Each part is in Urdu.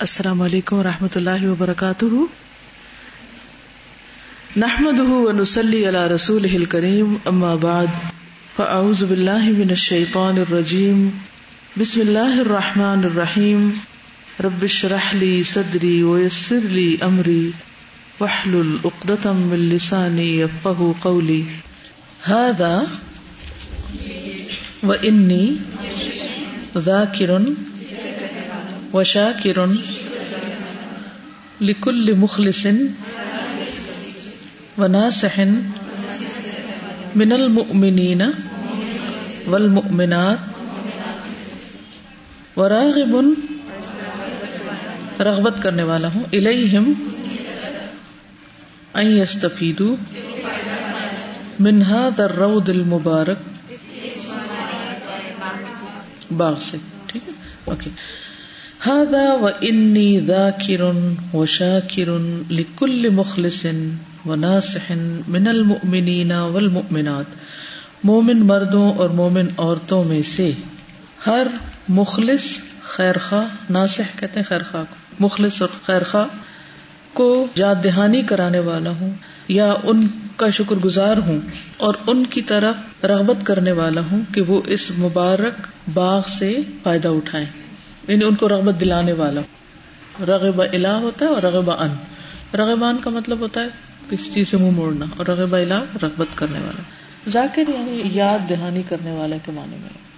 السلام علیکم و رحمۃ اللہ وبرکاتہ۔ نحمد ونسلی علی رسول کریم اما بعد، فاعوذ باللہ من الشیطان الرجیم، بسم اللہ الرحمن الرحیم۔ رب اشرح لی صدری ویسر لی امری، واحلل عقدۃ من لسانی یفقهوا قولی۔ هذا وانی ذاکر وشاکر لکل مخلص وناصح من المؤمنین والمؤمنات وراغب رغبت کرنے والا ہوں الیہم ان یستفیدو من هذا الروض المبارک باغ سے، ٹھیک ہے؟ اوکے هذا وإني ذاكر وشاكر لكل مخلص وناصح من المؤمنين والمؤمنات. مومن مردوں اور مومن عورتوں میں سے ہر مخلص خیر خواہ ناصح کہتے ہیں خیر خواہ کو، مخلص اور خیر خواہ کو یاد دہانی کرانے والا ہوں یا ان کا شکر گزار ہوں اور ان کی طرف رغبت کرنے والا ہوں کہ وہ اس مبارک باغ سے فائدہ اٹھائیں۔ یعنی ان کو رغبت دلانے والا. رغب الا ہوتا ہے اور رغب ان. رغبان کا مطلب ہوتا ہے کسی چیز سے منہ موڑنا اور رغب الا رغبت کرنے والا. ذاکر یعنی یاد دہانی کرنے والا کے معنی میں.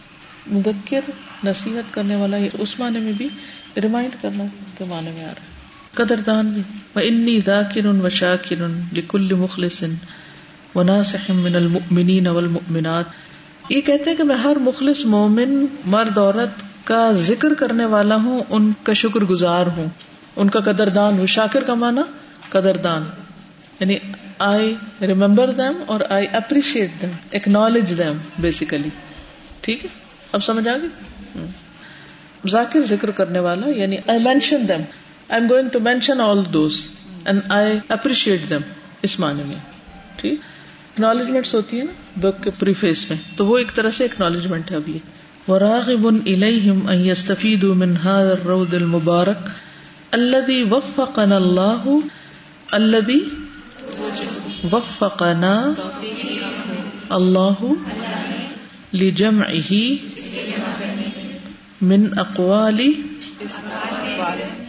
مدکر نصیحت کرنے والا اس معنی میں بھی ریمائنڈ کرنا کے معنی میں آ رہا ہے. قدردان بھی. انی ذاکر و شاکر لکل مخلص و ناصح من المؤمنین والمؤمنات. یہ کہتے ہیں کہ میں ہر مخلص مومن، مرد، عورت کا ذکر کرنے والا ہوں، ان کا شکر گزار ہوں۔ ان کا قدردان ہوں شاکر کا مانا قدردان۔ یعنی آئی ریمبر دم اور I appreciate them acknowledge them basically ٹھیک ہے؟ اب سمجھ آ گئی؟ ذاکر ذکر کرنے والا یعنی I mention them I am going to mention all those and I appreciate them اس معنی میں۔ ٹھیک؟ اکنالجمنٹ ہوتی ہے نا بک کے پریفیس میں۔ تو وہ ایک طرح سے اکنالجمنٹ ہے اب یہ۔ وراغب إليهم أن يستفيدوا من هذا الروض المبارك الذي وفقنا الله، الذي وفقنا الله لجمعه من أقوال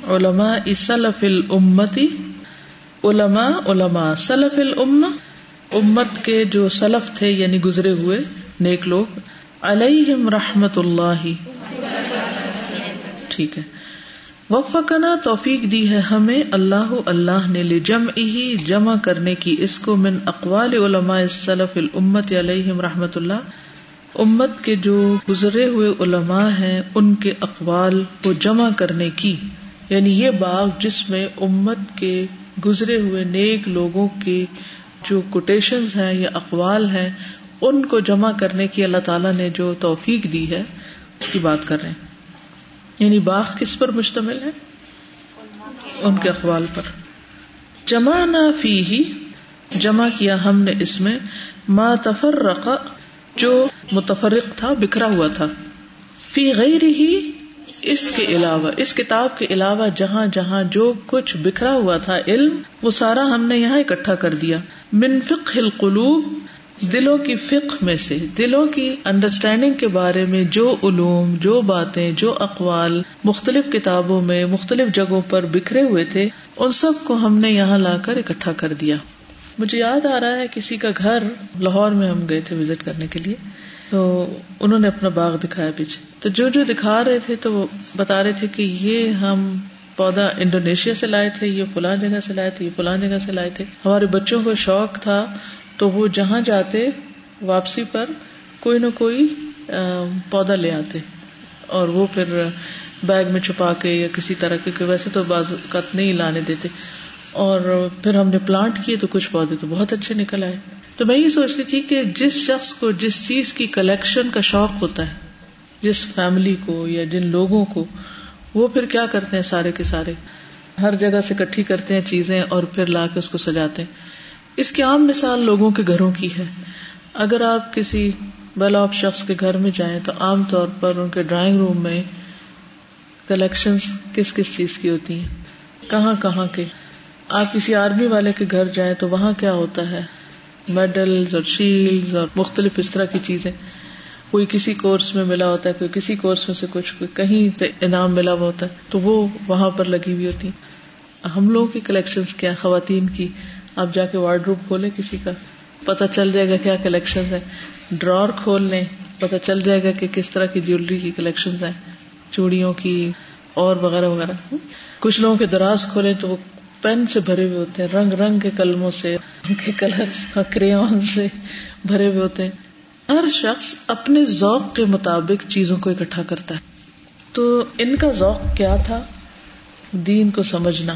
علماء سلف الأمة، علماء علماء سلف الأمة امت کے جو سلف تھے یعنی گزرے ہوئے نیک لوگ علیہم رحمت اللہ ٹھیک ہے۔ وفقنا توفیق دی ہے ہمیں اللہ اللہ نے لے ہی جمع کرنے کی اس کو من اقوال علماء السلف الامت علیہم رحمت اللہ امت کے جو گزرے ہوئے علماء ہیں، ان کے اقوال کو جمع کرنے کی۔ یعنی یہ باغ جس میں امت کے گزرے ہوئے نیک لوگوں کے جو کوٹیشن ہیں یا اقوال ہیں ان کو جمع کرنے کی اللہ تعالیٰ نے جو توفیق دی ہے، اس کی بات کر رہے ہیں۔ یعنی باغ کس پر مشتمل ہے؟ ان کے اخبال پر۔ جمع نہ فی ہی جمع کیا ہم نے اس میں۔ ما تفرق، جو متفرق تھا، بکھرا ہوا تھا۔ فی غیر ہی اس کے علاوہ، اس کتاب کے علاوہ جہاں جہاں جو کچھ بکھرا ہوا تھا علم، وہ سارا ہم نے یہاں اکٹھا کر دیا۔ من فقہ القلوب دلوں کی فکر میں سے، دلوں کی انڈرسٹینڈنگ کے بارے میں جو علوم، جو باتیں، جو اقوال مختلف کتابوں میں، مختلف جگہوں پر بکھرے ہوئے تھے، ان سب کو ہم نے یہاں لا کر اکٹھا کر دیا۔ مجھے یاد آ رہا ہے کسی کا گھر لاہور میں ہم گئے تھے وزٹ کرنے کے لیے۔ تو انہوں نے اپنا باغ دکھایا پیچھے۔ تو جو جو دکھا رہے تھے تو وہ بتا رہے تھے کہ یہ ہم پودا انڈونیشیا سے لائے تھے، یہ فلاں جگہ سے لائے تھے، یہ فلاں جگہ سے لائے تھے۔ ہمارے بچوں کو شوق تھا تو وہ جہاں جاتے واپسی پر کوئی نہ کوئی پودا لے آتے۔ اور وہ پھر بیگ میں چھپا کے یا کسی طرح کے ویسے تو بازوقت نہیں لانے دیتے۔ اور پھر ہم نے پلانٹ کیے تو کچھ پودے تو بہت اچھے نکل آئے۔ تو میں یہ سوچتی تھی کہ جس شخص کو، جس چیز کی کلیکشن کا شوق ہوتا ہے، جس فیملی کو یا جن لوگوں کو، وہ پھر کیا کرتے ہیں سارے کے سارے؟ ہر جگہ سے کٹھی کرتے ہیں چیزیں اور پھر لا کے اس کو سجاتے ہیں۔ اس کی عام مثال لوگوں کے گھروں کی ہے۔ اگر آپ کسی ویل آف شخص کے گھر میں جائیں تو عام طور پر ان کے ڈرائنگ روم میں کلیکشن کس کس چیز کی ہوتی ہیں؟ کہاں کہاں کے۔ آپ کسی آرمی والے کے گھر جائیں تو وہاں کیا ہوتا ہے؟ میڈلز اور شیلڈ اور مختلف اس طرح کی چیزیں۔ کوئی کسی کورس میں ملا ہوتا ہے، کوئی کسی کورس میں سے کچھ، کوئی کہیں انعام ملا ہوا ہوتا ہے، تو وہ وہاں پر لگی ہوئی ہوتی ہم لوگوں کی کلیکشن کیا خواتین کی۔ آپ جا کے وارڈ روپ کھولے کسی کا پتا چل جائے گا کیا کلیکشن ہے ڈرور کھول لیں پتا چل جائے گا کہ کس طرح کی جیولری کی کلیکشن ہے چوڑیوں کی اور وغیرہ وغیرہ۔ کچھ لوگوں کے دراز کھولیں تو وہ پین سے بھرے ہوئے ہوتے ہیں۔ رنگ رنگ کے قلموں سے ان کے کلر کریون سے بھرے ہوئے ہوتے ہیں۔ ہر شخص اپنے ذوق کے مطابق چیزوں کو اکٹھا کرتا ہے۔ تو ان کا ذوق کیا تھا؟ دین کو سمجھنا۔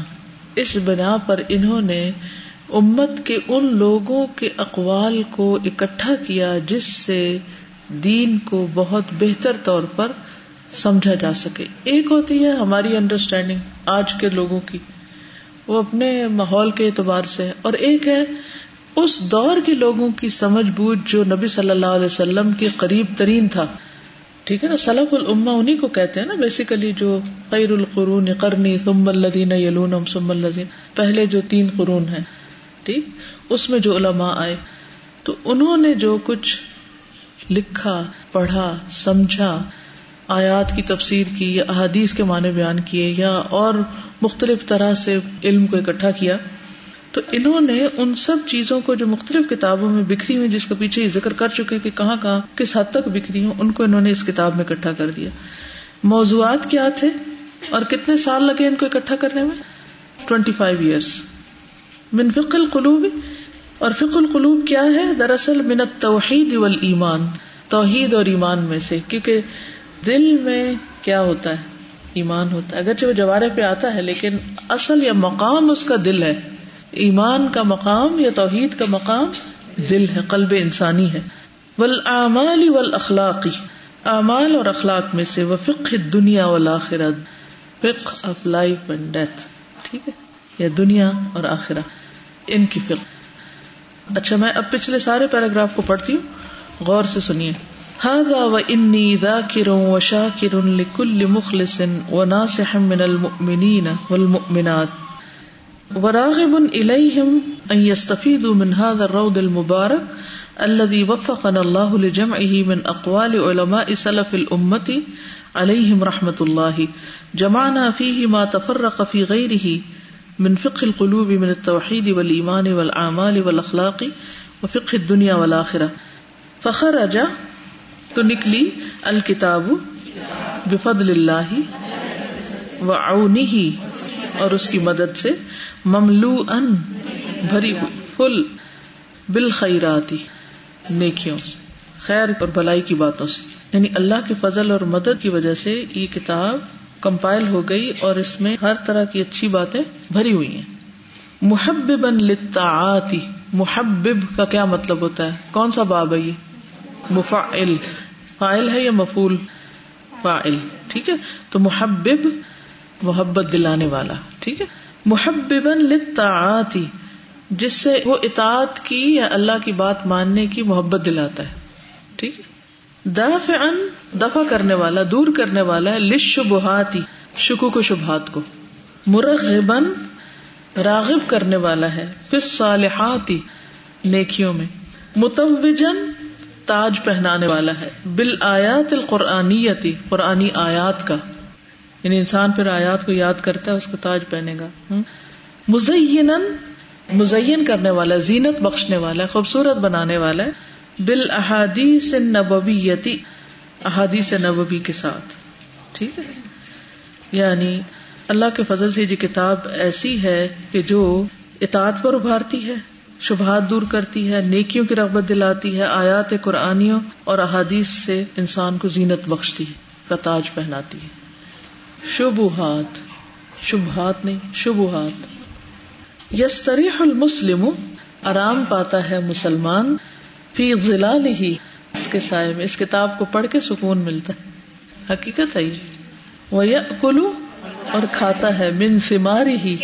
اس بنا پر انہوں نے امت کے ان لوگوں کے اقوال کو اکٹھا کیا جس سے دین کو بہت بہتر طور پر سمجھا جا سکے۔ ایک ہوتی ہے ہماری انڈرسٹینڈنگ آج کے لوگوں کی۔ وہ اپنے ماحول کے اعتبار سے اور ایک ہے اس دور کے لوگوں کی سمجھ بوجھ جو نبی صلی اللہ علیہ وسلم کے قریب ترین تھا۔ ٹھیک ہے نا؟ سلف العما انہیں کو کہتے ہیں نا بیسیکلی جو خیر القرون قرنی ثم الدین یلون ثم الدین پہلے جو تین قرون ہیں۔ ٹھیک اس میں جو علماء آئے، تو انہوں نے جو کچھ لکھا، پڑھا، سمجھا، آیات کی تفسیر کی یا احادیث کے معنی بیان کیے یا اور مختلف طرح سے علم کو اکٹھا کیا، تو انہوں نے ان سب چیزوں کو جو مختلف کتابوں میں بکھری ہوئی، جس کا پیچھے ہی ذکر کر چکے کہ کہاں کہاں، کس حد تک بکھری ہوں، ان کو انہوں نے اس کتاب میں اکٹھا کر دیا۔ موضوعات کیا تھے اور کتنے سال لگے ان کو اکٹھا کرنے میں؟ ٹوینٹی فائیو ایئرس من فق القلوب اور فق القلوب کیا ہے؟ دراصل من توحید ایمان توحید اور ایمان میں سے، کیونکہ دل میں کیا ہوتا ہے؟ ایمان ہوتا ہے۔ اگرچہ وہ جوارے پہ آتا ہے، لیکن اصل یا مقام اس کا دل ہے۔ ایمان کا مقام یا توحید کا مقام دل ہے، قلب انسانی ہے۔ ول اعمال ول اخلاقی اعمال اور اخلاق میں سے وہ فق دنیا والآخرت فق آف لائف اینڈ ڈیتھ ٹھیک ہے؟ یا دنیا اور آخرہ، ان کی فق اچھا میں اب پچھلے سارے پیراگراف کو پڑھتی ہوں۔ غور سے سنیے۔ هذا وإني ذاكر وشاكر لكل مخلص و وناصح من المؤمنين والمؤمنات۔ وراغب إليهم أن يستفيدوا من هذا الروض المبارك الذي وفقنا الله لجمعه من أقوال علماء سلف الأمة عليهم رحمة الله جمعنا فيه ما تفرق في غيره من فقه القلوب من التوحيد والإيمان والأعمال والأخلاق وفقه الدنيا والآخرة فخرج، تو نکلی الکتاب بفضل اللہ و اور اس کی مدد سے مملو ان بھری ہوئی، فل بال نیکیوں سے، خیر اور بھلائی کی باتوں سے۔ یعنی اللہ کے فضل اور مدد کی وجہ سے یہ کتاب کمپائل ہو گئی اور اس میں ہر طرح کی اچھی باتیں بھری ہوئی ہیں۔ محبب للطاعات محبب کا کیا مطلب ہوتا ہے؟ کون سا باب ہے یہ؟ مفعل۔ فائل ہے یا مفول فائل ٹھیک ہے؟ تو محبب، محبت دلانے والا، ٹھیک ہے؟ محبب لطاعتی جس سے وہ اطاعت کی یا اللہ کی بات ماننے کی محبت دلاتا ہے، ٹھیک ہے؟ دافع ان دفع کرنے والا، دور کرنے والا ہے لشبہاتی شکو کو شبہات کو۔ مرغبن راغب کرنے والا ہے پھر صالحاتی نیکیوں میں۔ متوجن تاج پہنانے والا ہے۔ بال آیات القرآنی قرآنی آیات کا۔ یعنی انسان پھر آیات کو یاد کرتا ہے، اس کو تاج پہنے گا۔ مزین مزین کرنے والا، زینت بخشنے والا ہے خوبصورت بنانے والا ہے۔ بال احادیث نبویتی، احادیث نبوی کے ساتھ، ٹھیک ہے؟ یعنی اللہ کے فضل سے یہ کتاب ایسی ہے کہ جو اطاعت پر ابھارتی ہے، شبہات دور کرتی ہے، نیکیوں کی رغبت دلاتی ہے، آیات قرآنیوں اور احادیث سے انسان کو زینت بخشتی ہے، کا تاج پہناتی ہے۔ شبہات شبہات نہیں، شبہات۔ یس تریح المسلم، آرام پاتا ہے مسلمان فی ضلع ہی اس کے سائے میں، اس کتاب کو پڑھ کے سکون ملتا ہے۔ حقیقت ہے یہ۔ وہ کلو اور کھاتا ہے، من سماری ہی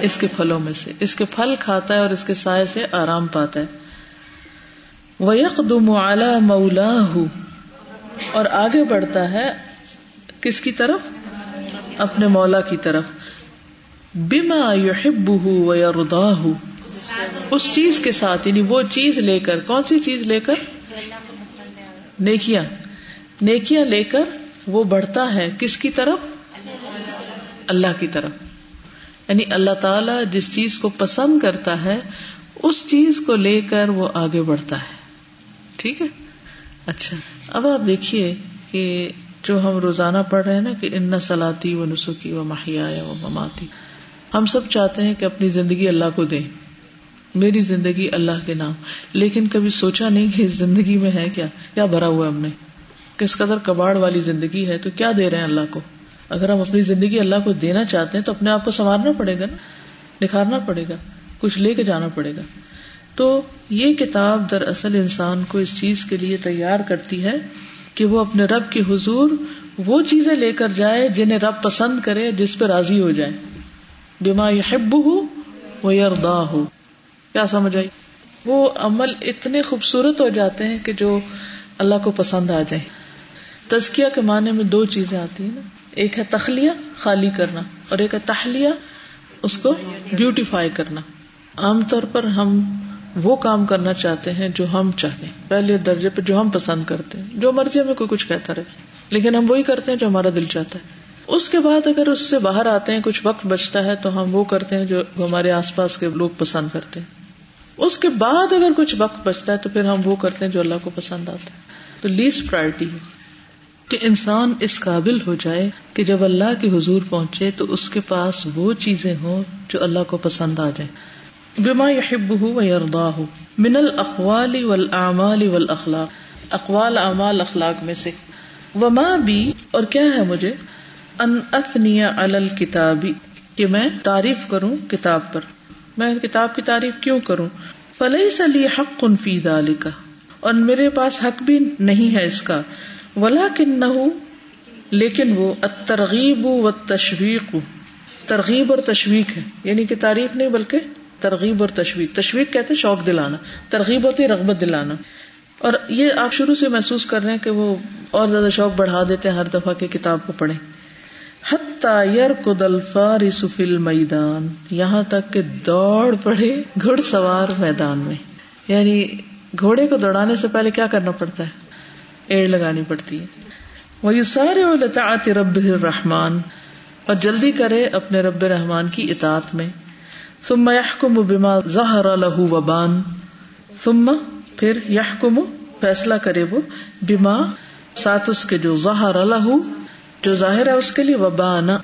اس کے پھلوں میں سے۔ اس کے پھل کھاتا ہے اور اس کے سائے سے آرام پاتا ہے۔ وہ یکم مولا اور آگے بڑھتا ہے کس کی طرف؟ اپنے مولا کی طرف۔ بما يحبه ويرضاه اس چیز کے ساتھ یعنی وہ چیز لے کر، کون سی چیز لے کر؟ نیکیاں۔ نیکیاں لے کر وہ بڑھتا ہے کس کی طرف؟ اللہ کی طرف۔ یعنی اللہ تعالی جس چیز کو پسند کرتا ہے، اس چیز کو لے کر وہ آگے بڑھتا ہے۔ ٹھیک ہے؟ اچھا۔ اب آپ دیکھیے کہ جو ہم روزانہ پڑھ رہے ہیں نا کہ ان سلاتی و نسخی و ماہیا و مماتی ہم سب چاہتے ہیں کہ اپنی زندگی اللہ کو دیں۔ میری زندگی اللہ کے نام۔ لیکن کبھی سوچا نہیں کہ زندگی میں ہے کیا؟ کیا بھرا ہوا ہم نے؟ کس قدر کباڑ والی زندگی ہے تو کیا دے رہے ہیں اللہ کو؟ اگر ہم اپنی زندگی اللہ کو دینا چاہتے ہیں تو اپنے آپ کو سنوارنا پڑے گا نا؟ نکھارنا پڑے گا۔ کچھ لے کے جانا پڑے گا۔ تو یہ کتاب دراصل انسان کو اس چیز کے لیے تیار کرتی ہے کہ وہ اپنے رب کے حضور وہ چیزیں لے کر جائے جنہیں رب پسند کرے، جس پہ راضی ہو جائے۔ بیما یحب ہو وہ یردا ہو کیا سمجھ آئی؟ وہ عمل اتنے خوبصورت ہو جاتے ہیں کہ جو اللہ کو پسند آ جائے تزکیا کے معنی میں دو چیزیں آتی ہیں نا۔ ایک ہے تخلیہ، خالی کرنا، اور ایک ہے تہلیہ اس کو بیوٹیفائی کرنا۔ عام طور پر ہم وہ کام کرنا چاہتے ہیں جو ہم چاہتے ہیں پہلے درجے پہ جو ہم پسند کرتے ہیں، جو مرضی ہمیں کوئی کچھ کہتا رہے، لیکن ہم وہی کرتے ہیں جو ہمارا دل چاہتا ہے۔ اس کے بعد اگر اس سے باہر آتے ہیں، کچھ وقت بچتا ہے، تو ہم وہ کرتے ہیں جو ہمارے آس پاس کے لوگ پسند کرتے ہیں۔ اس کے بعد اگر کچھ وقت بچتا ہے تو پھر ہم وہ کرتے ہیں جو اللہ کو پسند آتا ہے۔ تو لیسٹ پرائرٹی ہے کہ انسان اس قابل ہو جائے کہ جب اللہ کے حضور پہنچے تو اس کے پاس وہ چیزیں ہوں جو اللہ کو پسند آ جائیں۔ بما ہو من الاقوال والاعمال والاخلاق اقوال اعمال اخلاق میں سے۔ وما بھی اور کیا ہے مجھے؟ ان اثنی علی الکتابی کہ میں تعریف کروں کتاب پر۔ میں کتاب کی تعریف کیوں کروں؟ فلیس لی حق فی ذلک اور میرے پاس حق بھی نہیں ہے اس کا۔ ولا کن نہ لیکن وہ ترغیب و تشویق ترغیب اور تشویق ہے۔ یعنی کہ تعریف نہیں بلکہ ترغیب اور تشویق۔ تشویق کہتے شوق دلانا۔ ترغیب ہوتی رغبت دلانا۔ اور یہ آپ شروع سے محسوس کر رہے ہیں کہ وہ اور زیادہ شوق بڑھا دیتے ہیں ہر دفعہ کی کتاب کو پڑھیں۔ یر کو دلفار سفل میدان یہاں تک کہ دوڑ پڑے گھڑ سوار میدان میں۔ یعنی گھوڑے کو دوڑانے سے پہلے کیا کرنا پڑتا ہے؟ ایڑ لگانی پڑتی ہے۔ وہ سارے لطاعت رب الرحمان اور جلدی کرے اپنے رب رحمان کی اطاعت میں۔ ثم يحكم بما ظهر له وبان، ثم پھر يحكم، فیصلہ کرے وہ بما، ساتھ اس کے جو ظہر له جو ظاہر ہے اس کے لیے وبانا،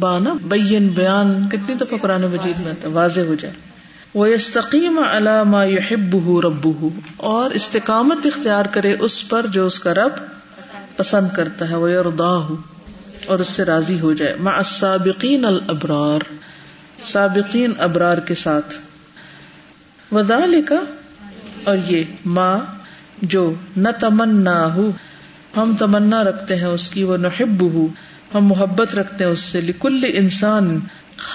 بانا، بین، بیان، کتنی دفعہ قرآن مجید میں واضح ہو جائے۔ وہ استقیم علامہ یحب رب اور استقامت اختیار کرے اس پر جو اس کا رب پسند کرتا ہے وہ اردا اور اس سے راضی ہو جائے۔ ما سابقین الابرار سابقین ابرار کے ساتھ۔ ودا لکھا اور یہ ماں جو نہ تمنا ہو ہم تمنا رکھتے ہیں اس کی، وہ نحب ہو ہم محبت رکھتے ہیں اس سے، لکل انسان،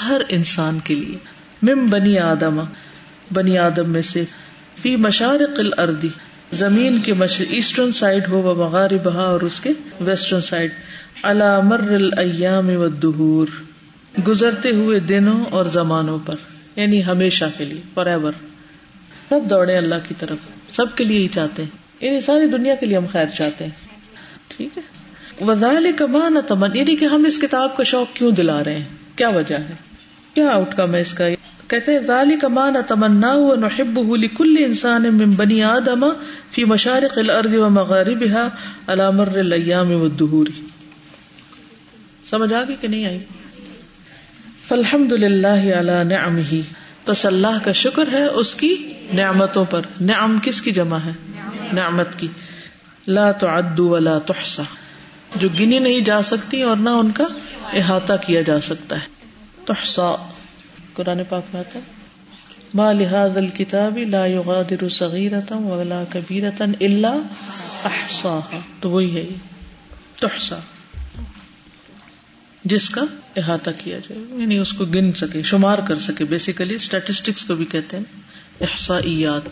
ہر انسان کے لیے۔ مم بنی آدم بنی آدم میں سے۔ فی مشارق الردی زمین کے ایسٹرن سائڈ ہو وہ مغارب اور اس کے ویسٹرن سائڈ۔ علامر الایام و دہور گزرتے ہوئے دنوں اور زمانوں پر یعنی ہمیشہ کے لیے فور ایور سب دوڑے اللہ کی طرف۔ سب کے لیے ہی چاہتے ہیں۔ یعنی ساری دنیا کے لیے ہم خیر چاہتے ہیں۔ ٹھیک ہے۔ وزال کمان تمن یعنی کہ ہم اس کتاب کا شوق کیوں دلا رہے ہیں؟ کیا وجہ ہے؟ کیا آؤٹ کم ہے اس کا؟ کہتے ذالی کمان تمنا نحب لکل انسان من بنی آدم فی مشارق الارض و مغاربها على مر الايام والدهور۔ سمجھ آ کہ نہیں آئی؟ فالحمد للہ علی نعمه۔ پس اللہ کا شکر ہے اس کی نعمتوں پر۔ نعم کس کی جمع ہے؟ نعمت کی۔ لا تعد ولا تحصى۔ جو گنی نہیں جا سکتی اور نہ ان کا احاطہ کیا جا سکتا ہے۔ تحصى۔ قرآن پاک میں آتا ما لهذا الكتاب لا يغادر صغيرة ولا كبيرة الا احصاها تو وہی ہے۔ تحصا جس کا احاطہ کیا جائے۔ یعنی اس کو گن سکے، شمار کر سکے۔ بیسیکلی اسٹیٹسٹکس کو بھی کہتے ہیں۔ احصائیات۔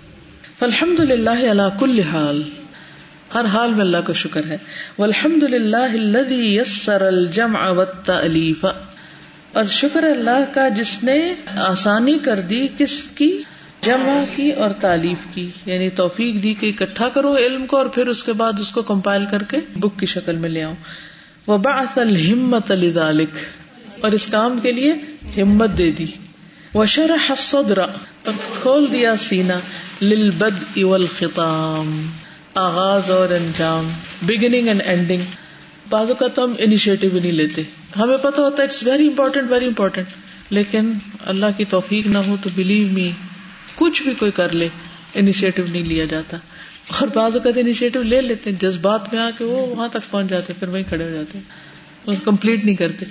فالحمد للہ علی کل حال۔ ہر حال میں اللہ کا شکر ہے۔ الحمد للہ یسر الجمع والتألیف۔ اور شکر اللہ کا جس نے آسانی کر دی کس کی؟ جمع کی اور تعلیف کی۔ یعنی توفیق دی کہ اکٹھا کرو علم کو اور پھر اس کے بعد اس کو کمپائل کر کے بک کی شکل میں لے آؤں وہ باث الحمت الدالک اور اس کام کے لیے ہمت دے دی۔ وہ شرح صدر اور کھول دیا سینا للبد والختام۔ آغاز اور انجام بگننگ اینڈ اینڈنگ بعض اوقات ہم انیشیٹو بھی نہیں لیتے۔ ہمیں پتا ہوتا ہے it's very important very important لیکن اللہ کی توفیق نہ ہو تو بلیو می کچھ بھی کوئی کر لے انیشیٹو نہیں لیا جاتا۔ اور بعض اوقات انیشیٹو لے لیتے ہیں، جذبات میں آ کے وہ وہاں تک پہنچ جاتے پھر وہیں کھڑے ہو جاتے ہیں۔ کمپلیٹ نہیں کرتے۔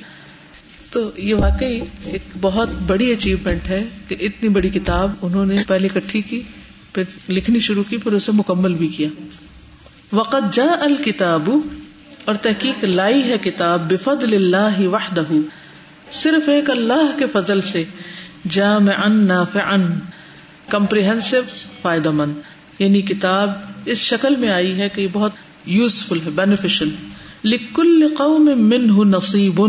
تو یہ واقعی ایک بہت بڑی اچیومنٹ ہے کہ اتنی بڑی کتاب انہوں نے پہلے اکٹھی کی۔ پھر لکھنی شروع کی، پھر اسے مکمل بھی کیا۔ وقت جا الکتاب اور تحقیق لائی ہے کتاب بفد اللہ وحدہ صرف ایک اللہ کے فضل سے جامع نافع کمپریہنسو فائدہ مند۔ یعنی کتاب اس شکل میں آئی ہے کہ یہ بہت یوزفل ہے بینیفیشل لکل قوم منہ نصیب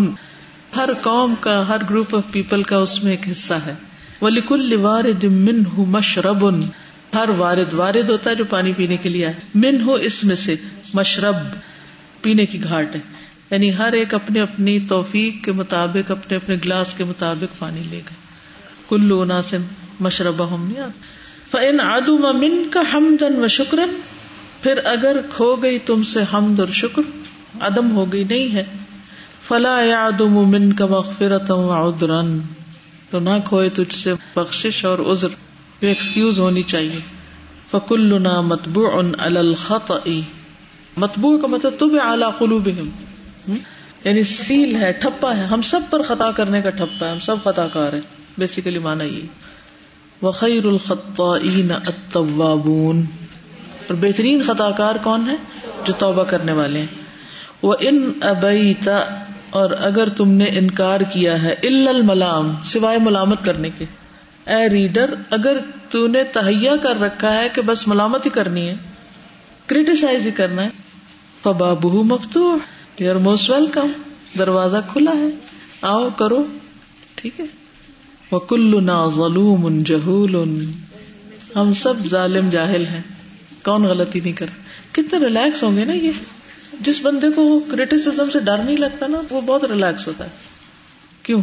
ہر قوم کا، ہر گروپ آف پیپل کا اس میں ایک حصہ ہے۔ وہ لکل وارد منہ مشرب۔ ہر وارد وارد ہوتا ہے جو پانی پینے کے لیے آئے۔ من ہو اس میں سے، مشرب پینے کی گھاٹ ہے۔ یعنی ہر ایک اپنے اپنی توفیق کے مطابق، اپنے اپنے گلاس کے مطابق پانی لے گئے۔ کلو ناسن مشربہ ہم فن آدو من کا ہمدن و شکرن پھر اگر کھو گئی تم سے حمد اور شکر، عدم ہو گئی نہیں ہے۔ فلا یادم من کا مغفرت ادرن تو نہ کھوئے تجھ سے بخش اور عذر۔ ایکسکیوز ہونی چاہیے۔ فکل متبو ان الخط متبو کا مطلب تو بھی اعلیٰ قلوب یعنی سیل ہے، ٹھپا ہے۔ ہم سب پر خطا کرنے کا ٹھپا ہے۔ ہم سب خطا کار ہیں۔ بیسیکلی مانا یہ۔ وخیر الخطین التوابون۔ اور بہترین خطا کار کون ہے جو توبہ کرنے والے ہیں۔ وہ ان ابیتا اور اگر تم نے انکار کیا ہے الا الملام۔ سوائے ملامت کرنے کے۔ اے ریڈر اگر تو نے تہیا کر رکھا ہے کہ بس ملامت ہی کرنی ہے کریٹیسائز ہی کرنا ہے فبا بہ مفتو یور موسٹ ویلکم دروازہ کھلا ہے، آؤ کرو، ٹھیک ہے۔ وہ کل نا ظلم جہول ہم سب ظالم جاہل ہیں۔ کون غلطی نہیں کر کتنے ریلیکس ہوں گے نا یہ۔ جس بندے کو کریٹیسم سے ڈر نہیں لگتا نا، وہ بہت ریلیکس ہوتا ہے۔ کیوں؟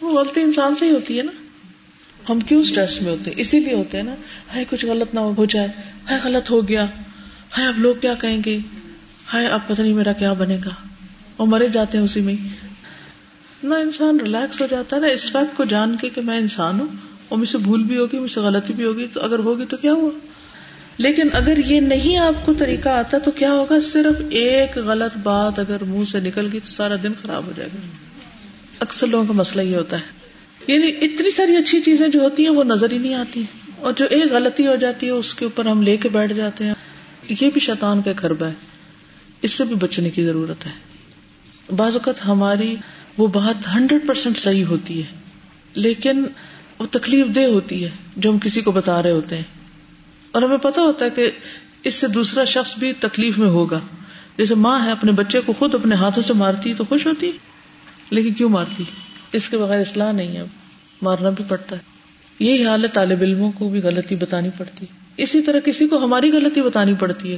وہ غلطی انسان سے ہی ہوتی ہے نا۔ ہم کیوں اسٹریس میں ہوتے ہیں؟ اسی لیے ہوتے ہیں نا۔ ہائے، کچھ غلط نہ ہو جائے۔ ہائے، غلط ہو گیا۔ ہائے، اب لوگ کیا کہیں گے؟ ہائے، اب پتہ نہیں میرا کیا بنے گا۔ وہ مرے جاتے ہیں اسی میں۔ نہ انسان ریلیکس ہو جاتا ہے نا، اس فیکٹ کو جان کے کہ میں انسان ہوں۔ اور مجھ سے بھول بھی ہوگی، مجھ سے غلطی بھی ہوگی۔ تو اگر ہوگی تو کیا ہوا؟ لیکن اگر یہ نہیں آپ کو طریقہ آتا تو کیا ہوگا؟ صرف ایک غلط بات اگر منہ سے نکل گئی تو سارا دن خراب ہو جائے گا۔ اکثر لوگوں کا مسئلہ یہ ہوتا ہے۔ یعنی اتنی ساری اچھی چیزیں جو ہوتی ہیں وہ نظر ہی نہیں آتی اور جو ایک غلطی ہو جاتی ہے اس کے اوپر ہم لے کے بیٹھ جاتے ہیں۔ یہ بھی شیطان کا خربہ ہے۔ اس سے بھی بچنے کی ضرورت ہے۔ بعض اوقات ہماری وہ بات ہنڈریڈ پرسینٹ صحیح ہوتی ہے، لیکن وہ تکلیف دہ ہوتی ہے جو ہم کسی کو بتا رہے ہوتے ہیں۔ اور ہمیں پتا ہوتا ہے کہ اس سے دوسرا شخص بھی تکلیف میں ہوگا۔ جیسے ماں ہے، اپنے بچے کو خود اپنے ہاتھوں سے مارتی تو خوش ہوتی، لیکن کیوں مارتی؟ اس کے بغیر اصلاح نہیں ہے، مارنا بھی پڑتا ہے۔ یہی حال ہے، طالب علموں کو بھی غلطی بتانی پڑتی۔ اسی طرح کسی کو ہماری غلطی بتانی پڑتی ہے۔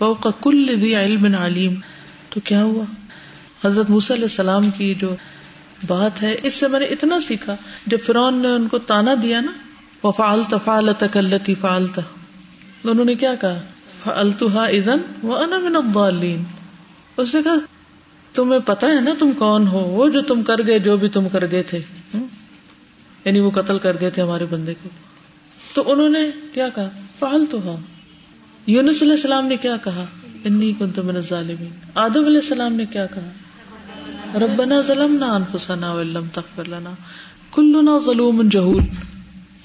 وہ کل علم علیم تو کیا ہوا؟ حضرت علیہ السلام کی جو بات ہے، اس سے میں نے اتنا سیکھا، جب فرون نے ان کو تانا دیا نا وہ فالتا فالت کلتی فالتا انہوں نے کیا کہا؟ فالتوہا ادن وہ من الضالین اس نے کہا تمہیں پتا ہے نا تم کون ہو، وہ جو تم کر گئے، جو بھی تم کر گئے تھے۔ یعنی وہ قتل کر گئے تھے ہمارے بندے کو۔ تو انہوں نے کیا کہا؟ پہل تو ہاں یونس علیہ السلام نے کیا کہا؟ انی کن تو ظالمین آدم علیہ السلام نے کیا کہا؟ ربنا ظلمنا انفسنا ولم تغفر لنا۔ کلنا ظلوم جہول۔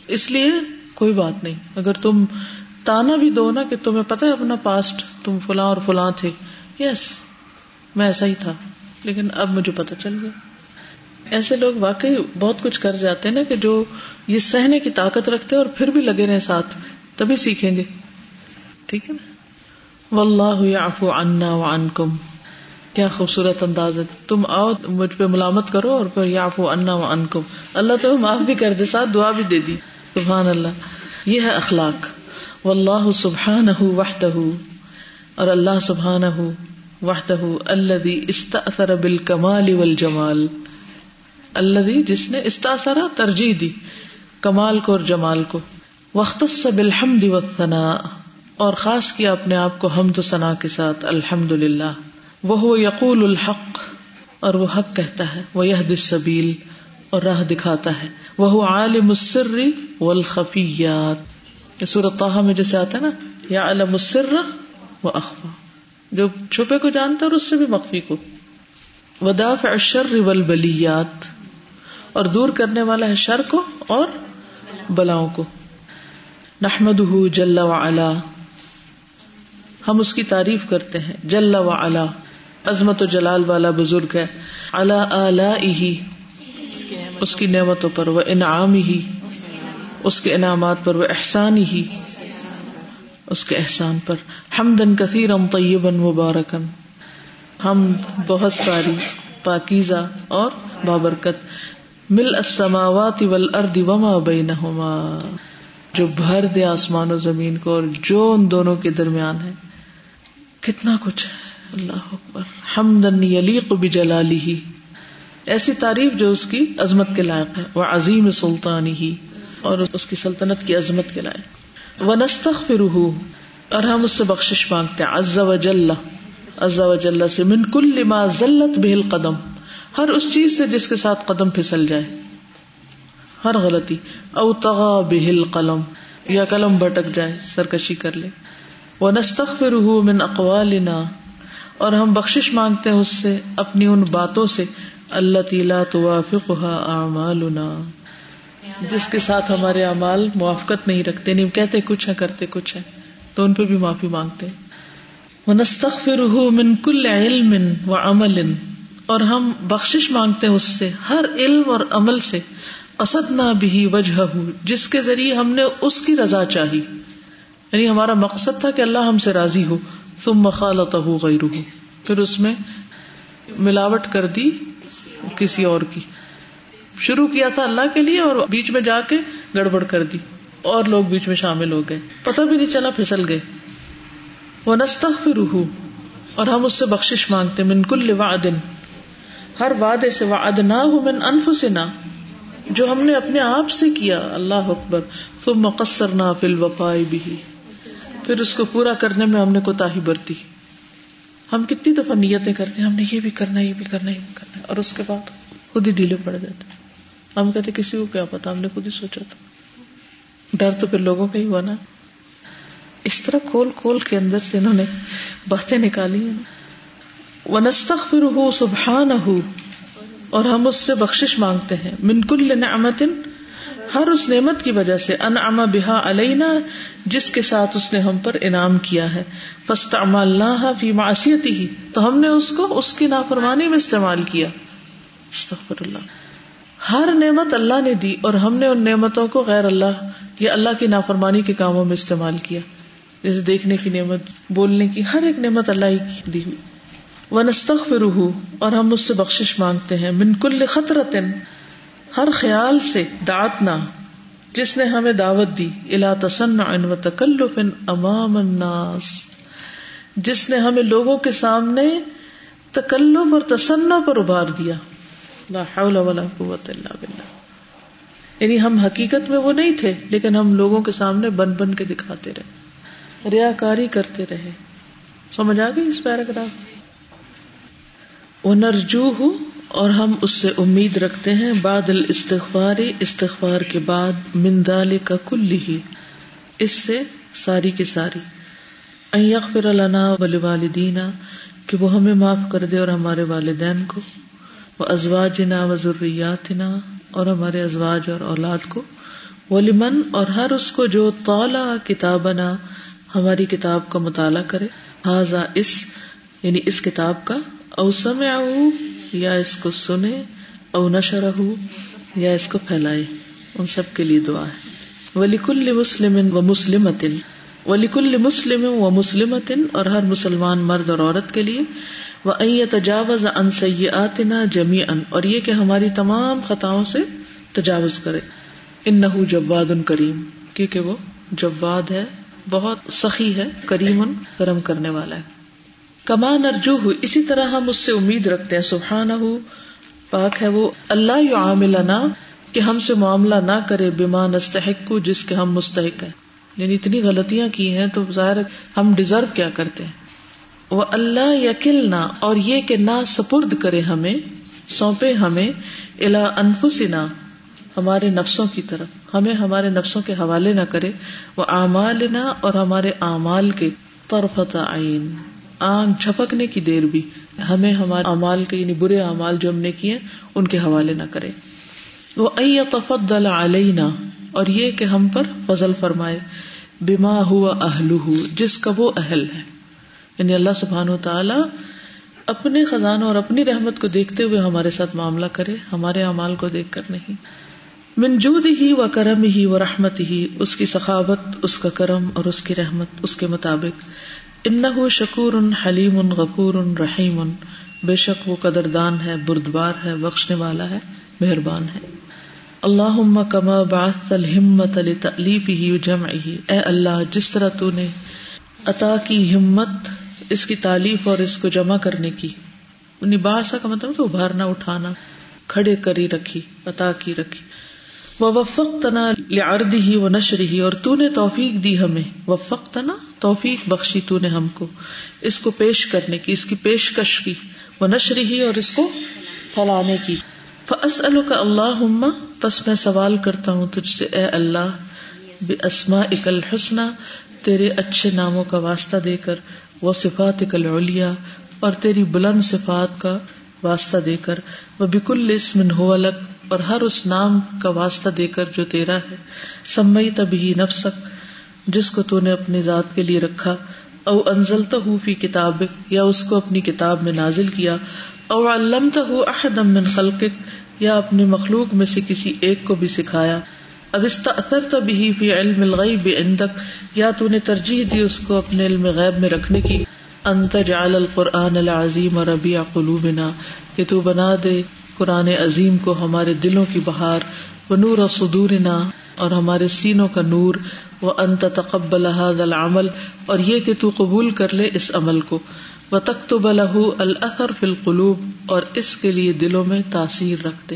اس لیے کوئی بات نہیں۔ اگر تم تانا بھی دو نا کہ تمہیں پتا ہے اپنا پاسٹ تم فلاں اور فلاں تھے۔ یس میں ایسا ہی تھا، لیکن اب مجھے پتا چل گیا۔ ایسے لوگ واقعی بہت کچھ کر جاتے نا کہ جو یہ سہنے کی طاقت رکھتے اور پھر بھی لگے رہے ساتھ، تبھی سیکھیں گے۔ ٹھیک ہے نا؟ واللہ یعفو عنا وعنکم کیا خوبصورت انداز ہے۔ تم آؤ، مجھ پہ ملامت کرو اور پھر یعفو عنا وعنکم اللہ تو معاف بھی کر دے، ساتھ دعا بھی دے دی۔ سبحان اللہ۔ یہ ہے اخلاق۔ واللہ سبحانہ وحدہ۔ اور اللہ سبحانہ۔ وحدہ الذی استأثر بالکمال والجمال. الذی جس نے استاثر ترجیح دی، کمال کو اور جمال کو. وختص بالحمد والثناء، اور خاص کیا اپنے آپ کو حمد و ثنا کے ساتھ الحمد للہ وہ یقول الحق، اور وہ حق کہتا ہے وہ یہ دسبیل اور راہ دکھاتا ہے. وہ عالم السر والخفیات. سورت طه میں جیسے آتا ہے نا یا علم السر و اخفا جو چھپے کو جانتا ہے اور اس سے بھی مخفی کو۔ ودافع الشر والبلیات اور دور کرنے والا ہے شر کو اور بلاؤں کو۔ نحمده جل وعلا ہم اس کی تعریف کرتے ہیں۔ جل و علا عظمت و جلال والا بزرگ ہے۔ اللہ ہی اس کی نعمتوں پر۔ وہ انعام ہی اس کے انعامات پر۔ وہ احسان ہی اس کے احسان پر۔ حمدن کثیر طیبن مبارکن ہم بہت ساری پاکیزہ اور بابرکت۔ مل السماوات والارض وما بینہما۔ جو بھر دے آسمان و زمین کو اور جو ان دونوں کے درمیان ہے۔ کتنا کچھ ہے۔ اللہ اکبر۔ حمدن یلیق بجلالی ہی ایسی تعریف جو اس کی عظمت کے لائق ہے۔ وہ عظیم سلطانی ہی اور اس کی سلطنت کی عظمت کے لائق۔ وہ اور ہم اس سے بخش مانگتے ہیں، عز و جل، عز و جل سے من کل ما ذلت بہل قدم ہر اس چیز سے جس کے ساتھ قدم پھسل جائے۔ ہر غلطی، او تغا بہل قلم یا قلم بھٹک جائے، سرکشی کر لے۔ وہ نستخر من اقوالنا، اور ہم بخش مانگتے ہیں اس سے، اپنی ان باتوں سے اللہ تیلا توافق اعمالنا۔ جس کے ساتھ ہمارے اعمال موافقت نہیں رکھتے، نہیں، کہتے کچھ ہے کرتے کچھ ہے تو ان پہ بھی معافی مانگتے من کل علم و عمل اور ہم بخش مانگتے ہیں اس سے، ہر علم اور عمل سے۔ قصد نہ بھی وجہ جس کے ذریعے ہم نے اس کی رضا چاہی۔ یعنی ہمارا مقصد تھا کہ اللہ ہم سے راضی ہو۔ تم مخالت ہو گئی روح پھر اس میں ملاوٹ کر دی کسی اور کی۔ شروع کیا تھا اللہ کے لیے اور بیچ میں جا کے گڑبڑ کر دی اور لوگ بیچ میں شامل ہو گئے۔ پتہ بھی نہیں چلا پھسل گئے۔ وہ نستا روح اور ہم اس سے بخش مانگتے من کل وعدن ہر وعدے سے وعد نہ من انف سے نہ جو ہم نے اپنے آپ سے کیا۔ اللہ اکبر۔ تم مقصر نہ فل وفائی بھی پھر اس کو پورا کرنے میں ہم نے کوتا ہی برتی۔ ہم کتنی دفعہ نیتیں کرتے ہیں۔ ہم نے یہ بھی کرنا یہ بھی کرنا یہ بھی کرنا اور اس کے بعد خود ہی ڈھیلے پڑ جاتے ہیں۔ ہم کہتے کسی کو کیا پتا؟ ہم نے خود ہی سوچا تھا۔ ڈر تو پھر لوگوں کا ہی ہوا نا۔ اس طرح کھول کھول کے اندر سے انہوں نے باتیں نکالی وہ نستخ پھر ہو سبحان ہو اور ہم اس سے بخش مانگتے ہیں۔ منکل نعمت ہر اس نعمت کی وجہ سے۔ ان اما بحا علینا جس کے ساتھ اس نے ہم پر انعام کیا ہے۔ فسط اللہ فی معصیتی ہی تو ہم نے اس کو اس کی نافرمانی میں استعمال کیا۔ استغفر اللہ۔ ہر نعمت اللہ نے دی اور ہم نے ان نعمتوں کو غیر اللہ یا اللہ کی نافرمانی کے کاموں میں استعمال کیا۔ جیسے دیکھنے کی نعمت، بولنے کی، ہر ایک نعمت اللہ ہی دی ہوئی۔ وہ نستخر اور ہم اس سے بخش مانگتے ہیں۔ من کل خطرت ہر خیال سے داتنا جس نے ہمیں دعوت دی۔ الا تسن و تکلف امام الناس، جس نے ہمیں لوگوں کے سامنے تکلف اور تسنا پر ابھار دیا۔ لا حول ولا قوت الا باللہ۔ یعنی ہم حقیقت میں وہ نہیں تھے، لیکن ہم لوگوں کے سامنے بن بن کے دکھاتے رہے ریا کاری کرتے رہے۔ سمجھ آ گئی اس پیراگراف؟ وہ نرجو اور ہم اس سے امید رکھتے ہیں، بعد الاستغفار، استغفار کے بعد مندال کا کل ہی اس سے ساری کی ساری۔ یغفر لنا والدینا کہ وہ ہمیں معاف کر دے اور ہمارے والدین کو۔ وہ ازواج نا و ضروریاتنا اور ہمارے ازواج اور اولاد کو۔ ولیمن اور ہر اس کو جو تولا کتابنا، ہماری کتاب کا مطالعہ کرے۔ حاضا اس یعنی اس کتاب کا۔ او سمع یا اس کو سنے۔ او نشر یا اس کو پھیلائے۔ ان سب کے لیے دعا ہے۔ ولی مسلم و مسلم ولیکل مسلم و مسلمت اور ہر مسلمان مرد اور عورت کے لیے۔ وہ تجاوز ان سیاتنا جمی ان اور یہ کہ ہماری تمام خطاؤں سے تجاوز کرے۔ ان نہ جواد ان کریم کیونکہ وہ جواد ہے، بہت سخی ہے، کریم ان کرم کرنے والا ہے۔ کمان ارجو ہو اسی طرح ہم اس سے امید رکھتے ہیں۔ سبحان ہو پاک ہے وہ۔ اللہ عاملنا کہ ہم سے معاملہ نہ کرے بیما نستحق، جس کے ہم مستحق ہیں۔ یعنی اتنی غلطیاں کی ہیں تو ظاہر ہم ڈیزرو کیا کرتے ہیں؟ وہ اللہ یقل نہ اور یہ کہ نہ سپرد کرے ہمیں، سونپے ہمیں الا انفسنا ہمارے نفسوں کی طرف۔ ہمیں ہمارے نفسوں کے حوالے نہ کرے۔ وہ اعمال نہ اور ہمارے اعمال کے طرفت آئین آنکھ جھپکنے کی دیر بھی۔ ہمیں ہمارے اعمال کے یعنی برے اعمال جو ہم نے کیے ان کے حوالے نہ کرے۔ وہ تفدل علینا اور یہ کہ ہم پر فضل فرمائے۔ بیما ہوا اہل جس کا وہ اہل ہے۔ یعنی اللہ سبحان و تعالی اپنے خزانوں اور اپنی رحمت کو دیکھتے ہوئے ہمارے ساتھ معاملہ کرے، ہمارے اعمال کو دیکھ کر نہیں۔ منجود ہی و کرم ہی و رحمت ہی اس کی سخاوت، اس کا کرم اور اس کی رحمت، اس کے مطابق۔ ان شکور ان حلیم ان غفور ان رحیم ان بے شک وہ قدردان ہے، بردبار ہے، بخشنے والا ہے، مہربان ہے۔ اللہ کما باس الحمت علی تلیف ہی جم اے اللہ، جس طرح تو نے عطا کی ہمت اس کی تعلیف اور اس کو جمع کرنے کی۔ نباسا کا مطلب ابھارنا، اٹھانا، کھڑے کری رکھی، عطا کی رکھی۔ وہ وفق تنا لردی ہی و نشری ہی اور تو نے توفیق دی ہمیں۔ وفق تنا توفیق بخشی تو نے ہم کو۔ اس کو پیش کرنے کی، اس کی پیشکش کی۔ وہ نشری ہی اور اس کو پھیلانے کی۔ فصل کا اللہ بس میں سوال کرتا ہوں تجھ سے، اے اللہ بے اسما اکل حسنا تیرے اچھے ناموں کا واسطہ دے کر۔ وہ صفات کلیا اور تیری بلند صفات کا واسطہ دے کر، وہ بکل اسمن ہو الگ اور ہر اس نام کا واسطہ دے کر جو تیرا ہے سمئی تبھی نفسک، جس کو تو نے اپنی ذات کے لیے رکھا، او انزل تو فی کتاب یا اس کو اپنی کتاب میں نازل کیا، او علم تو احدم من خلقک، یا اپنی مخلوق میں سے کسی ایک کو بھی سکھایا اب استأثرت به فی علم الغیب عندک، یا تو نے ترجیح دی اس کو اپنے علم غیب میں رکھنے کی انت جعل القرآن العظیم ربیع قلوبنا، کہ تو بنا دے قرآن عظیم کو ہمارے دلوں کی بہار، و نور صدورنا، اور ہمارے سینوں کا نور وہ انت تقبل هذا العمل، اور یہ کہ تو قبول کر لے اس عمل کو وہ تختب له الاثر فی القلوب، اور اس کے لیے دلوں میں تاثیر رکھ دے۔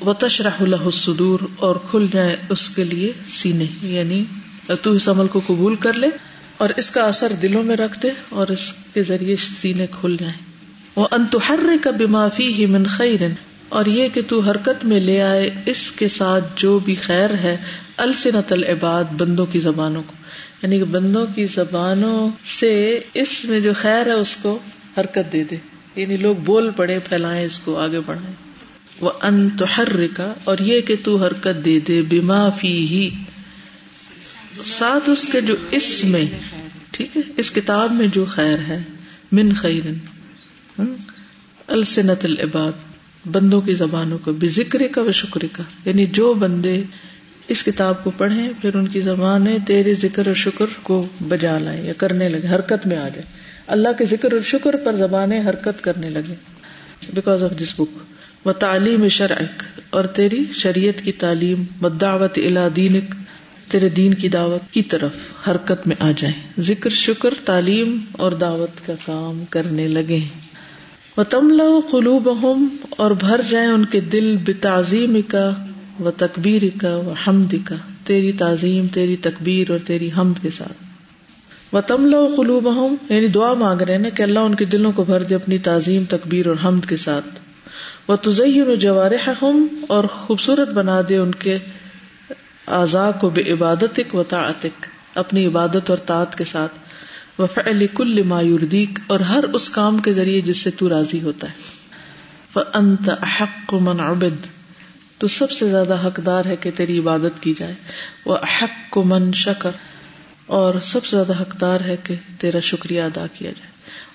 وہ تشرح له الصدور اور کھل جائے اس کے لیے سینے یعنی تو اس عمل کو قبول کر لے اور اس کا اثر دلوں میں رکھ دے اور اس کے ذریعے سینے کھل جائیں۔ وہ انتحر کا بمافی ہی من خیر اور یہ کہ تو حرکت میں لے آئے اس کے ساتھ جو بھی خیر ہے السنت العباد، بندوں کی زبانوں کو۔ یعنی کہ بندوں کی زبانوں سے اس میں جو خیر ہے، اس کو حرکت دے دے۔ یعنی لوگ بول پڑے پھیلائیں، اس کو آگے بڑھائیں۔ وہ انتحر کا اور یہ کہ تو حرکت دے دے بیما فی ہی ساتھ اس کے جو اس میں، ٹھیک ہے، اس کتاب میں جو خیر ہے، من خیر السنت العباد، بندوں کی زبانوں کو بے ذکر کا و شکر کا۔ یعنی جو بندے اس کتاب کو پڑھیں، پھر ان کی زبانیں تیرے ذکر اور شکر کو بجا لائیں یا کرنے لگے، حرکت میں آ جائے اللہ کے ذکر اور شکر پر زبانیں حرکت کرنے لگے۔ بیکاز آف دس بک و تعلیم شرعک، اور تیری شریعت کی تعلیم بدعوت الا دینک، تیرے دین کی دعوت کی طرف حرکت میں آ جائیں۔ ذکر، شکر، تعلیم اور دعوت کا کام کرنے لگے۔ وہ تم لو قلوب اور بھر جائیں ان کے دل بے تعظیم کا و تقبیر کا و حمد کا تیری تعظیم، تیری تکبیر اور تیری حمد کے ساتھ۔ وہ تم لو قلوب یعنی دعا مانگ رہے نا کہ اللہ ان کے دلوں کو بھر دے اپنی تعظیم، تکبیر اور حمد کے ساتھ۔ وہ تزین جوارح اور خوبصورت بنا دے ان کے آزا کو بے عبادت و تعتک اپنی عبادت اور تعت کے ساتھ۔ وفعل کل ما یردیک اور ہر اس کام کے ذریعے جس سے تو راضی ہوتا ہے۔ فانت احق من عبد، تو سب سے زیادہ حقدار ہے کہ تیری عبادت کی جائے۔ وہ احق من شکر، اور سب سے زیادہ حقدار ہے کہ تیرا شکریہ ادا کیا جائے۔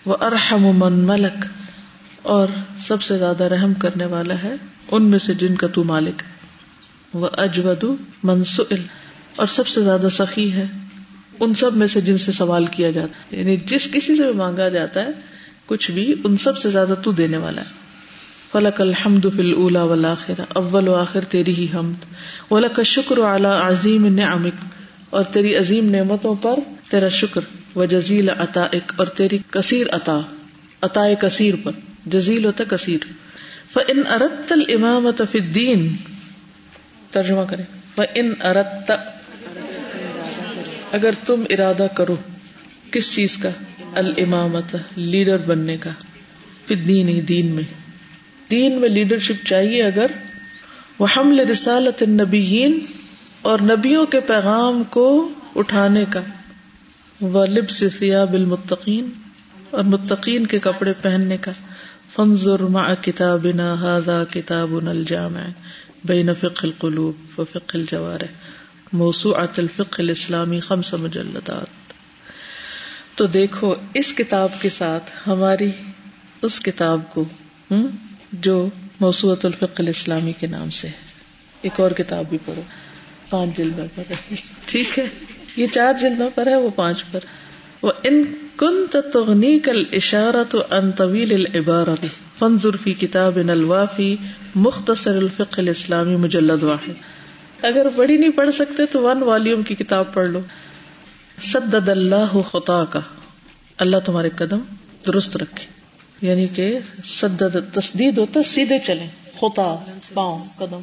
وہ ارحم من ملک اور سب سے زیادہ رحم کرنے والا ہے ان میں سے جن کا تو مالک ہے۔ وہ اجود منسل اور سب سے زیادہ سخی ہے ان سب میں سے جن سے سوال کیا جاتا ہے۔ یعنی جس کسی سے بھی مانگا جاتا ہے، کچھ بھی ان سب سے زیادہ تو دینے والا ہے۔ فلک الحمد فل اولا ولاخر اول و آخر تیری ہی حمد۔ ولک شکر اعلی عظیم نعمک۔ اور تیری عظیم نعمتوں پر تیرا شکر۔ و جزیل عطا اور تیری کثیر عطا۔ عطا کثیر پر۔ جزیل ہوتا کثیر فن ارت الامامت فی الدین ترجمہ کرے فن ارت اگر تم ارادہ کرو کس چیز کا؟ المامت لیڈر بننے کا۔ پھر دین ہی دین میں۔ دین میں لیڈرشپ چاہیے اگر۔ وہ حمل رسالت النبیین اور نبیوں کے پیغام کو اٹھانے کا۔ وہ لب سے المتقین اور متقین کے کپڑے پہننے کا۔ فنظر مع کتابنا هذا کتابنا الجامع بین فقہ القلوب و فقہ الجوارح، موسوعۃ الفقہ الاسلامی خمس مجلدات۔ تو دیکھو، اس کتاب کے ساتھ ہماری اس کتاب کو جو موسوعت الفق الاسلامی کے نام سے ہے۔ ایک اور کتاب بھی پڑھو۔ پانچ جلدوں پر۔ ہے ٹھیک ہے۔ یہ چار جلدوں پر ہے، وہ پانچ پر۔ وہ ان کن تغنی کل اشارت ان طویل العبارت فنظر فی کتاب الوافی مختصر الفق الاسلامی مجلد واحد۔ اگر بڑی نہیں پڑھ سکتے تو ون والیوم کی کتاب پڑھ لو۔ سدد اللہ خطا کا اللہ تمہارے قدم درست رکھے۔ یعنی کہ سدد تصدید ہوتا سیدھے چلے خطا، پاؤں، قدم۔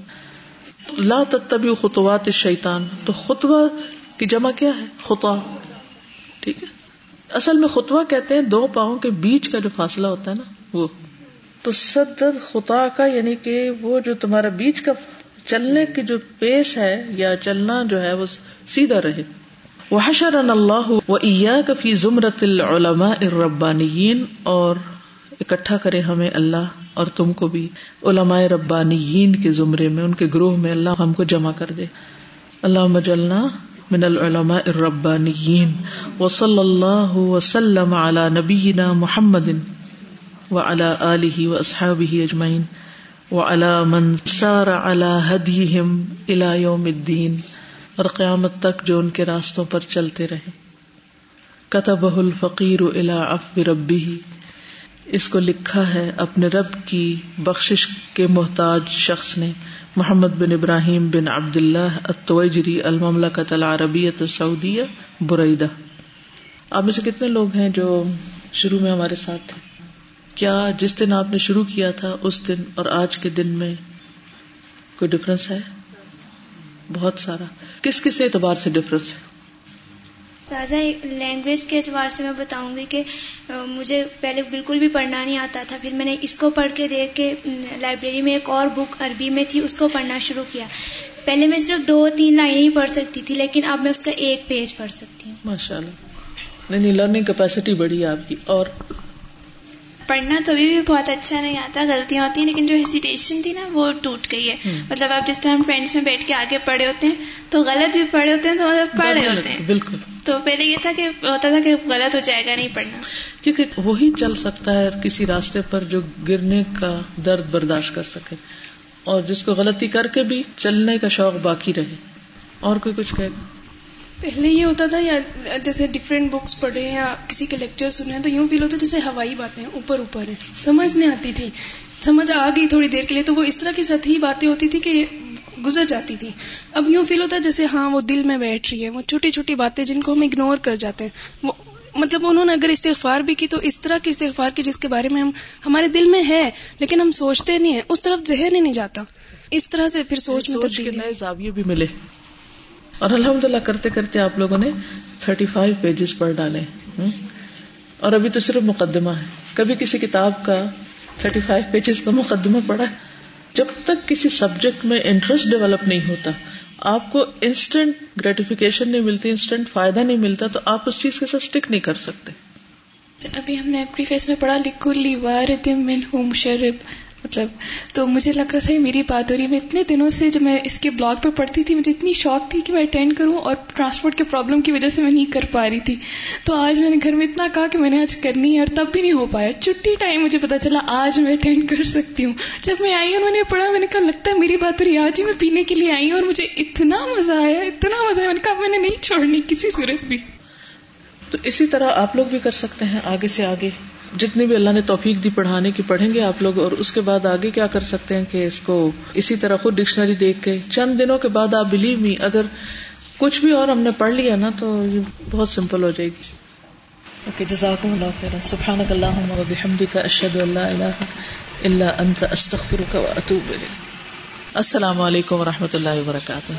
لا تتبی خطوات شیطان تو خطوہ کی جمع کیا ہے؟ خطا۔ ٹھیک ہے؟ اصل میں خطوہ کہتے ہیں دو پاؤں کے بیچ کا جو فاصلہ ہوتا ہے نا، وہ۔ تو سدد خطا کا یعنی کہ وہ جو تمہارا بیچ کا چلنے کی جو پیس ہے یا چلنا جو ہے وہ سیدھا رہے۔ وحشر اللہ و فی زمرت العلماء الربانیین اور اکٹھا کرے ہمیں اللہ اور تم کو بھی۔ علماء ربانیین کے زمرے میں، ان کے گروہ میں اللہ ہم کو جمع کر دے۔ اللہ مجلنا من العلماء الربانیین۔ وصلی اللہ وسلم علی نبینا محمد وعلى آلہ واصحابہ اجمعین وعلى من سار على هدیہم الى یوم الدین اور قیامت تک جو ان کے راستوں پر چلتے رہے۔ کتب الفقیر الا اف ربی اس کو لکھا ہے اپنے رب کی بخش کے محتاج شخص نے۔ محمد بن ابراہیم بن عبد اللہ اتوجری المملکت العربیت سعودیہ بریدہ۔ آپ میں سے کتنے لوگ ہیں جو شروع میں ہمارے ساتھ تھے؟ کیا جس دن آپ نے شروع کیا تھا اس دن اور آج کے دن میں کوئی ڈفرنس ہے؟ بہت سارا۔ کس کس اعتبار سے ڈفرنس ہے؟ تازہ لینگویج کے اعتبار سے میں بتاؤں گی کہ مجھے پہلے بالکل بھی پڑھنا نہیں آتا تھا۔ پھر میں نے اس کو پڑھ کے دیکھ کے لائبریری میں ایک اور بک عربی میں تھی اس کو پڑھنا شروع کیا۔ پہلے میں صرف دو تین لائنیں ہی پڑھ سکتی تھی لیکن اب میں اس کا ایک پیج پڑھ سکتی ہوں۔ ماشاء اللہ نہیں لرننگ کیپیسٹی بڑی ہے آپ کی اور پڑھنا تو ابھی بھی بہت اچھا نہیں آتا غلطیاں ہوتی ہیں لیکن جو ہیسیٹیشن تھی نا وہ ٹوٹ گئی ہے۔ مطلب آپ جس طرح ہم فرینڈس میں بیٹھ کے آگے پڑھے ہوتے ہیں تو غلط بھی پڑھے ہوتے ہیں تو مطلب پڑھ رہے ہوتے ہیں۔ بالکل۔ تو پہلے یہ تھا کہ ہوتا تھا کہ غلط ہو جائے گا نہیں پڑھنا۔ کیونکہ وہی چل سکتا ہے کسی راستے پر جو گرنے کا درد برداشت کر سکے اور جس کو غلطی کر کے بھی چلنے کا شوق باقی رہے۔ اور کوئی کچھ کہ پہلے یہ ہوتا تھا یا جیسے ڈفرینٹ بکس پڑھے یا کسی کے لیکچر سنے تو یوں فیل ہوتا جیسے ہوائی باتیں اوپر اوپر ہیں۔ سمجھ نہیں آتی تھی۔ سمجھ آ گئی تھوڑی دیر کے لیے تو وہ اس طرح کی سطحی باتیں ہوتی تھی کہ گزر جاتی تھی۔ اب یوں فیل ہوتا ہے جیسے ہاں وہ دل میں بیٹھ رہی ہے۔ وہ چھوٹی چھوٹی باتیں جن کو ہم اگنور کر جاتے ہیں۔ وہ مطلب انہوں نے اگر استغفار بھی کی تو اس طرح کی استغفار کی جس کے بارے میں ہم ہمارے دل میں ہے لیکن ہم سوچتے نہیں ہیں۔ اس طرف ذہن ہی نہیں جاتا۔ اس طرح سے پھر سوچ میں نئے زاویے بھی ملے۔ اور الحمد للہ کرتے کرتے آپ لوگوں نے تھرٹی فائیو پیجز پڑھ ڈالے۔ اور ابھی تو صرف مقدمہ ہے۔ کبھی کسی کتاب کا تھرٹی فائیو پیجز کا مقدمہ پڑھا جب تک کسی سبجیکٹ میں انٹرسٹ ڈیولپ نہیں ہوتا، آپ کو انسٹنٹ گریٹیفیکیشن نہیں ملتی انسٹنٹ فائدہ نہیں ملتا، تو آپ اس چیز کے ساتھ اسٹک نہیں کر سکتے۔ ابھی ہم نے فیس میں پڑھا لکھو لی وار من ہوم شرب۔ مطلب تو مجھے لگ رہا تھا میری بات ہو رہی میں اتنے دنوں سے جب میں اس کے بلاگ پہ پڑھتی تھی، مجھے اتنی شوق تھی کہ میں اٹینڈ کروں اور ٹرانسپورٹ کے پرابلم کی وجہ سے میں نہیں کر پا رہی تھی۔ تو آج میں نے گھر میں اتنا کہا کہ میں نے آج کرنی ہے اور تب بھی نہیں ہو پایا۔ چھٹی ٹائم مجھے پتا چلا آج میں اٹینڈ کر سکتی ہوں۔ جب میں آئی اور میں نے پڑھا، میں نے کہا لگتا ہے میری بات ہو رہی آج ہی میں پینے کے لیے آئی اور مجھے اتنا مزہ آیا، اتنا مزہ آیا۔ میں نے کہا میں نے نہیں چھوڑنی کسی صورت بھی۔ تو اسی طرح آپ لوگ بھی کر سکتے ہیں آگے سے آگے۔ جتنی بھی اللہ نے توفیق دی پڑھانے کی پڑھیں گے آپ لوگ اور اس کے بعد آگے کیا کر سکتے ہیں کہ اس کو اسی طرح خود ڈکشنری دیکھ کے چند دنوں کے بعد آپ بلیو می اگر کچھ بھی اور ہم نے پڑھ لیا نا تو یہ بہت سمپل ہو جائے گی۔ اوکے جزاک اللہ خیر سبحان اللہ بحمد کا اشد اللہ اللہ اللہ انت استخر کا اطوب السلام علیکم و رحمۃ اللہ وبرکاتہ۔